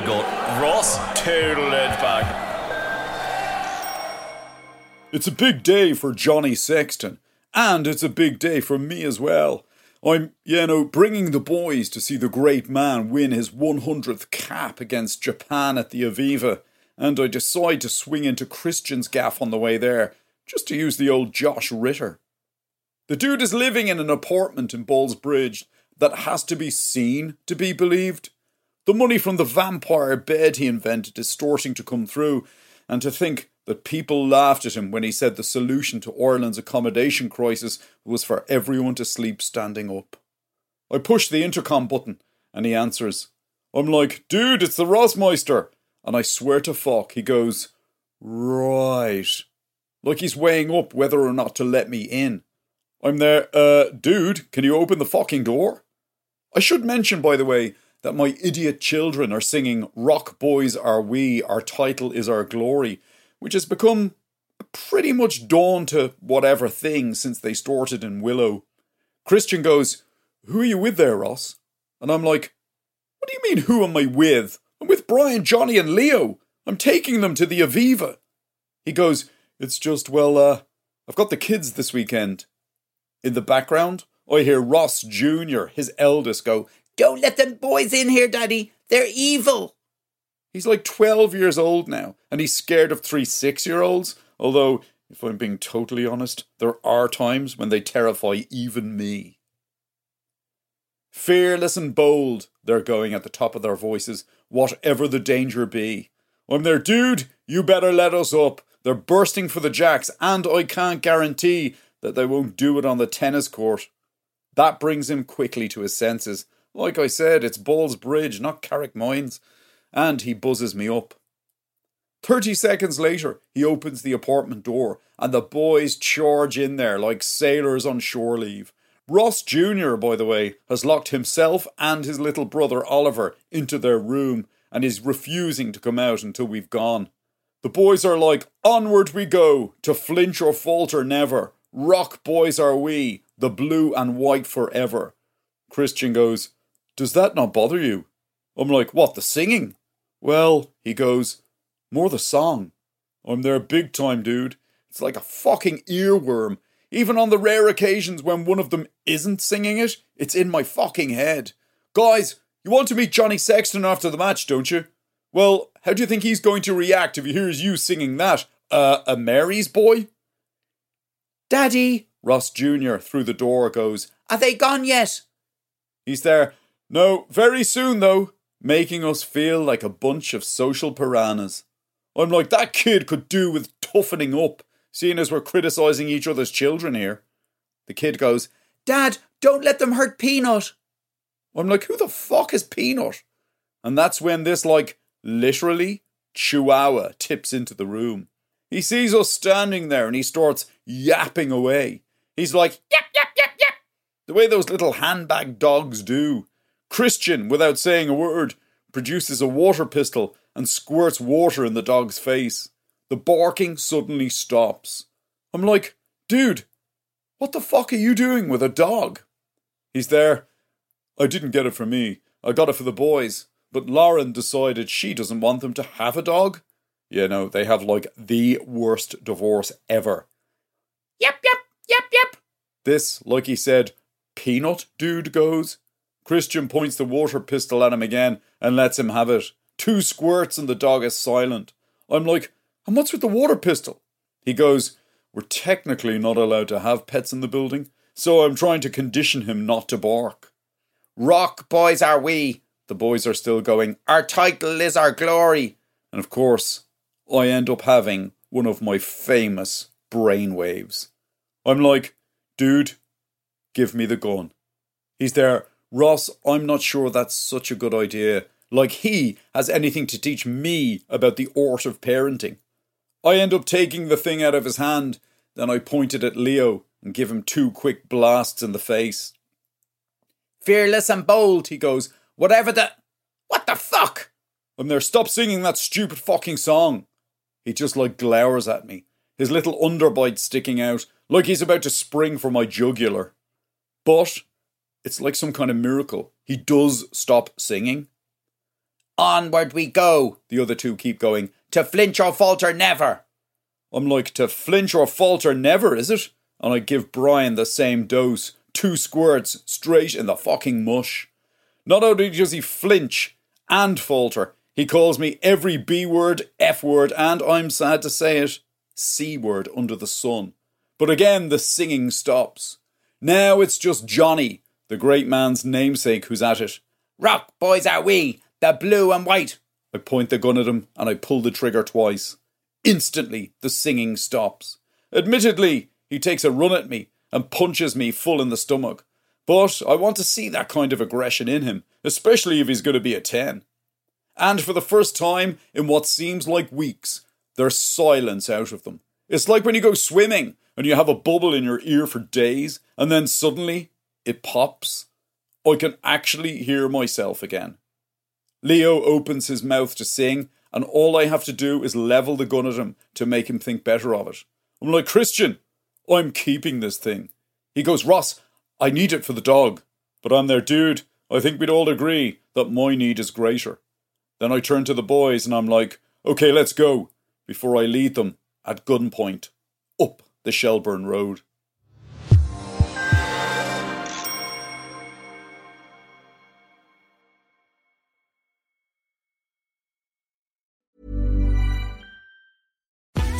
My god. Ross total edge back. It's a big day for Johnny Sexton, and it's a big day for me as well. I'm, you know, bringing the boys to see the great man win his 100th cap against Japan at the Aviva, and I decide to swing into Christian's gaff on the way there, just to use the old Josh Ritter. The dude is living in an apartment in Ballsbridge that has to be seen to be believed. The money from the vampire bed he invented is starting to come through, and to think that people laughed at him when he said the solution to Ireland's accommodation crisis was for everyone to sleep standing up. I push the intercom button, and he answers. I'm like, dude, it's the Rossmeister. And I swear to fuck, he goes, right. Like he's weighing up whether or not to let me in. I'm there, uh, dude, can you open the fucking door? I should mention, by the way, that my idiot children are singing Rock Boys Are We, Our Title Is Our Glory, which has become pretty much dawn to whatever thing since they started in Willow. Christian goes, Who are you with there, Ross? And I'm like, What do you mean, who am I with? I'm with Brian, Johnny, and Leo. I'm taking them to the Aviva. He goes, It's just, well, uh, I've got the kids this weekend. In the background, I hear Ross Jr., his eldest, go, Don't let them boys in here, Daddy. They're evil. He's like 12 years old now, and he's scared of three six year olds. Although, if I'm being totally honest, there are times when they terrify even me. Fearless and bold, they're going at the top of their voices, whatever the danger be. I'm their dude, you better let us up. They're bursting for the jacks, and I can't guarantee that they won't do it on the tennis court. That brings him quickly to his senses. Like I said, it's Ballsbridge, not Carrick Carrickmines. And he buzzes me up. Thirty seconds later, he opens the apartment door, and the boys charge in there like sailors on shore leave. Ross Jr., by the way, has locked himself and his little brother Oliver into their room and is refusing to come out until we've gone. The boys are like, Onward we go, to flinch or falter never. Rock boys are we, the blue and white forever. Christian goes, Does that not bother you? I'm like, What, the singing? Well, he goes, More the song. I'm there big time, dude. It's like a fucking earworm. Even on the rare occasions when one of them isn't singing it, it's in my fucking head. Guys, you want to meet Johnny Sexton after the match, don't you? Well, how do you think he's going to react if he hears you singing that? Uh, a Mary's boy? Daddy, Ross Jr. through the door goes, Are they gone yet? He's there. No, very soon though, making us feel like a bunch of social piranhas. I'm like, that kid could do with toughening up, seeing as we're criticising each other's children here. The kid goes, Dad, don't let them hurt Peanut. I'm like, who the fuck is Peanut? And that's when this, like, literally, chihuahua tips into the room. He sees us standing there and he starts yapping away. He's like, yap, yap, yap, yap, the way those little handbag dogs do. Christian, without saying a word, produces a water pistol and squirts water in the dog's face. The barking suddenly stops. I'm like, dude, what the fuck are you doing with a dog? He's there. I didn't get it for me. I got it for the boys. But Lauren decided she doesn't want them to have a dog. You know, they have like the worst divorce ever. Yep, yep, yep, yep. This, like he said, peanut dude goes. Christian points the water pistol at him again and lets him have it. Two squirts and the dog is silent. I'm like, and what's with the water pistol? He goes, We're technically not allowed to have pets in the building, so I'm trying to condition him not to bark. Rock boys are we. The boys are still going, Our title is our glory. And of course, I end up having one of my famous brainwaves. I'm like, Dude, give me the gun. He's there. Ross, I'm not sure that's such a good idea. Like he has anything to teach me about the art of parenting. I end up taking the thing out of his hand, then I point it at Leo and give him two quick blasts in the face. Fearless and bold, he goes. Whatever the. What the fuck? I'm there, stop singing that stupid fucking song. He just like glowers at me, his little underbite sticking out, like he's about to spring for my jugular. But it's like some kind of miracle. He does stop singing. Onward we go, the other two keep going. To flinch or falter never. I'm like, to flinch or falter never, is it? And I give Brian the same dose, two squirts straight in the fucking mush. Not only does he flinch and falter, he calls me every B word, F word, and I'm sad to say it, C word under the sun. But again, the singing stops. Now it's just Johnny, the great man's namesake, who's at it. Rock, boys, are we, the blue and white. I point the gun at him and I pull the trigger twice. Instantly, the singing stops. Admittedly, he takes a run at me and punches me full in the stomach. But I want to see that kind of aggression in him, especially if he's going to be a 10. And for the first time in what seems like weeks, there's silence out of them. It's like when you go swimming and you have a bubble in your ear for days, and then suddenly it pops. I can actually hear myself again. Leo opens his mouth to sing, and all I have to do is level the gun at him to make him think better of it. I'm like, Christian, I'm keeping this thing. He goes, Ross, I need it for the dog. But I'm there, dude. I think we'd all agree that my need is greater. Then I turn to the boys and I'm like, okay, let's go, before I lead them at gunpoint up the Shelburne Road.